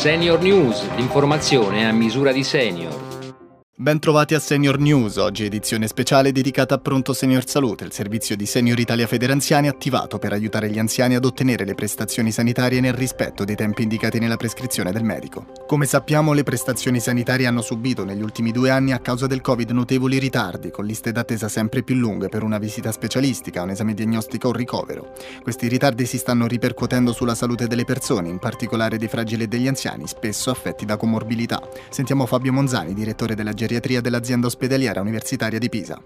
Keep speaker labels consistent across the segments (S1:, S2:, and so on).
S1: Senior News, l'informazione a misura di senior.
S2: Bentrovati a Senior News, oggi edizione speciale dedicata a Pronto Senior Salute, il servizio di Senior Italia Federanziani attivato per aiutare gli anziani ad ottenere le prestazioni sanitarie nel rispetto dei tempi indicati nella prescrizione del medico. Come sappiamo, le prestazioni sanitarie hanno subito negli ultimi due anni a causa del Covid notevoli ritardi, con liste d'attesa sempre più lunghe per una visita specialistica, un esame diagnostico o ricovero. Questi ritardi si stanno ripercuotendo sulla salute delle persone, in particolare dei fragili e degli anziani, spesso affetti da comorbilità. Sentiamo Fabio Monzani, direttore della geriatria geriatria dell'azienda ospedaliera universitaria di Pisa.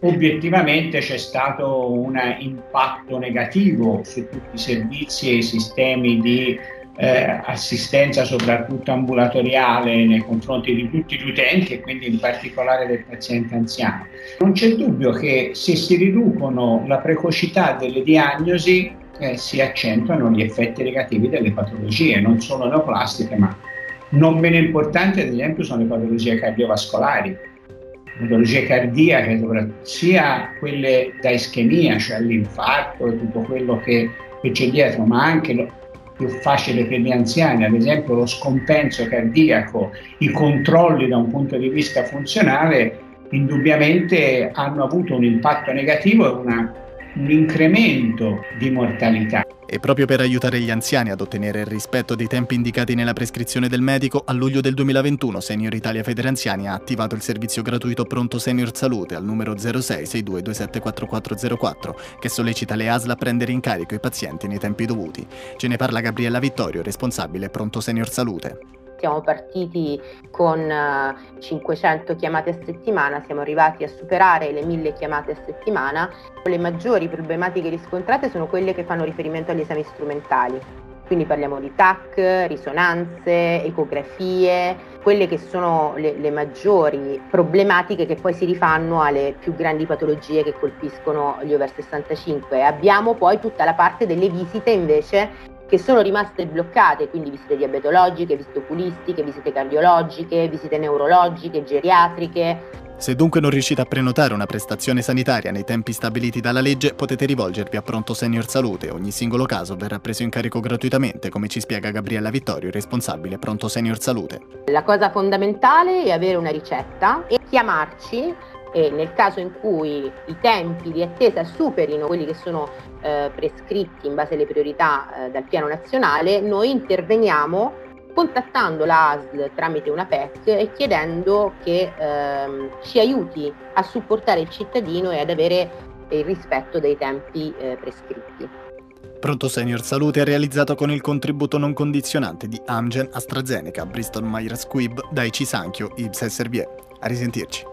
S3: Obiettivamente c'è stato un impatto negativo su tutti i servizi e i sistemi di eh, assistenza soprattutto ambulatoriale nei confronti di tutti gli utenti e quindi in particolare del paziente anziano. Non c'è dubbio che se si riducono la precocità delle diagnosi eh, si accentuano gli effetti negativi delle patologie, non solo neoplastiche ma non meno importanti, ad esempio, sono le patologie cardiovascolari, patologie cardiache, sia quelle da ischemia, cioè l'infarto e tutto quello che, che c'è dietro, ma anche lo, più facile per gli anziani, ad esempio lo scompenso cardiaco, i controlli da un punto di vista funzionale, indubbiamente hanno avuto un impatto negativo e una, un incremento di mortalità.
S2: E proprio per aiutare gli anziani ad ottenere il rispetto dei tempi indicati nella prescrizione del medico, a luglio del 2021 Senior Italia Federanziani ha attivato il servizio gratuito Pronto Senior Salute al numero 0662274404 che sollecita le ASL a prendere in carico i pazienti nei tempi dovuti. Ce ne parla Gabriella Vittorio, responsabile Pronto Senior Salute.
S4: Siamo partiti con 500 eh, chiamate a settimana, siamo arrivati a superare le 1000 chiamate a settimana. Le maggiori problematiche riscontrate sono quelle che fanno riferimento agli esami strumentali. Quindi parliamo di TAC, risonanze, ecografie, quelle che sono le, le, maggiori problematiche che poi si rifanno alle più grandi patologie che colpiscono gli over 65. Abbiamo poi tutta la parte delle visite invece che sono rimaste bloccate, quindi visite diabetologiche, visite oculistiche, visite cardiologiche, visite neurologiche, geriatriche.
S2: Se dunque non riuscite a prenotare una prestazione sanitaria nei tempi stabiliti dalla legge, potete rivolgervi a Pronto Senior Salute. Ogni singolo caso verrà preso in carico gratuitamente, come ci spiega Gabriella Vittorio, responsabile Pronto Senior Salute.
S4: La cosa fondamentale è avere una ricetta e chiamarci e nel caso in cui i tempi di attesa superino quelli che sono eh, prescritti in base alle priorità eh, dal piano nazionale, noi interveniamo contattando la ASL tramite una PEC e chiedendo che ehm, ci aiuti a supportare il cittadino e ad avere il rispetto dei tempi eh, prescritti.
S2: Pronto Senior Salute è realizzato con il contributo non condizionante di Amgen, AstraZeneca, Bristol Myers Squibb, Daiichi Sankyo, Ibs e Servier. A risentirci.